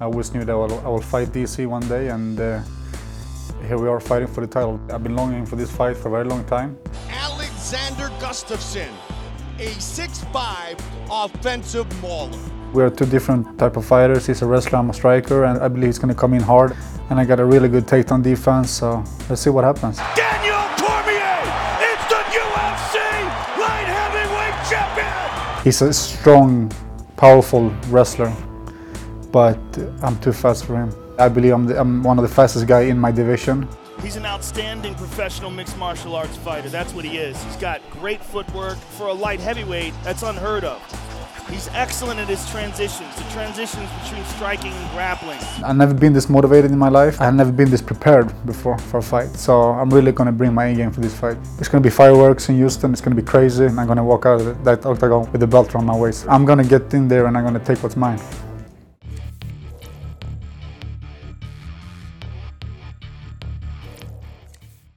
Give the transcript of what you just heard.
I always knew that I will, I will fight DC one day, and uh, here we are fighting for the title. I've been longing for this fight for a very long time. Alexander Gustafsson, a 6'5 offensive mauler. We are two different type of fighters. He's a wrestler, I'm a striker, and I believe he's going to come in hard. And I got a really good takedown defense, so let's see what happens. Daniel Cormier is the UFC light heavyweight champion. He's a strong, powerful wrestler, but I'm too fast for him. I believe I'm, the, I'm one of the fastest guy in my division. He's an outstanding professional mixed martial arts fighter. That's what he is. He's got great footwork. For a light heavyweight, that's unheard of. He's excellent at his transitions, the transitions between striking and grappling. I've never been this motivated in my life. I've never been this prepared before for a fight. So I'm really going to bring my A game for this fight. It's going to be fireworks in Houston. It's going to be crazy. And I'm going to walk out of that octagon with the belt around my waist. I'm going to get in there and I'm going to take what's mine.